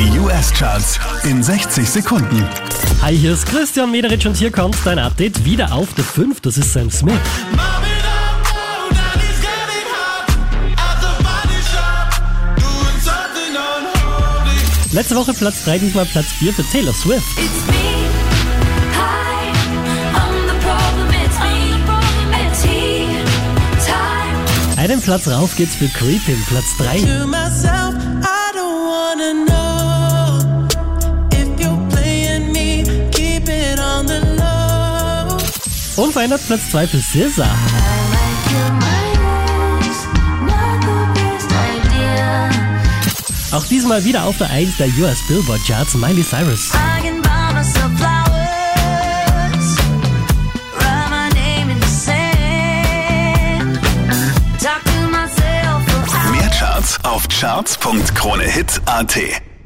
Die US-Charts in 60 Sekunden. Hi, hier ist Christian Mederitsch und hier kommt dein Update wieder auf der 5. Das ist Sam Smith. Letzte Woche Platz 3, diesmal Platz 4 für Taylor Swift. Einen Platz rauf geht's für Creepin, Platz 3. Unverändert Platz 2 für SZA. Auch diesmal wieder auf der 1 der US Billboard Charts Miley Cyrus. Mehr Charts auf charts.kronehit.at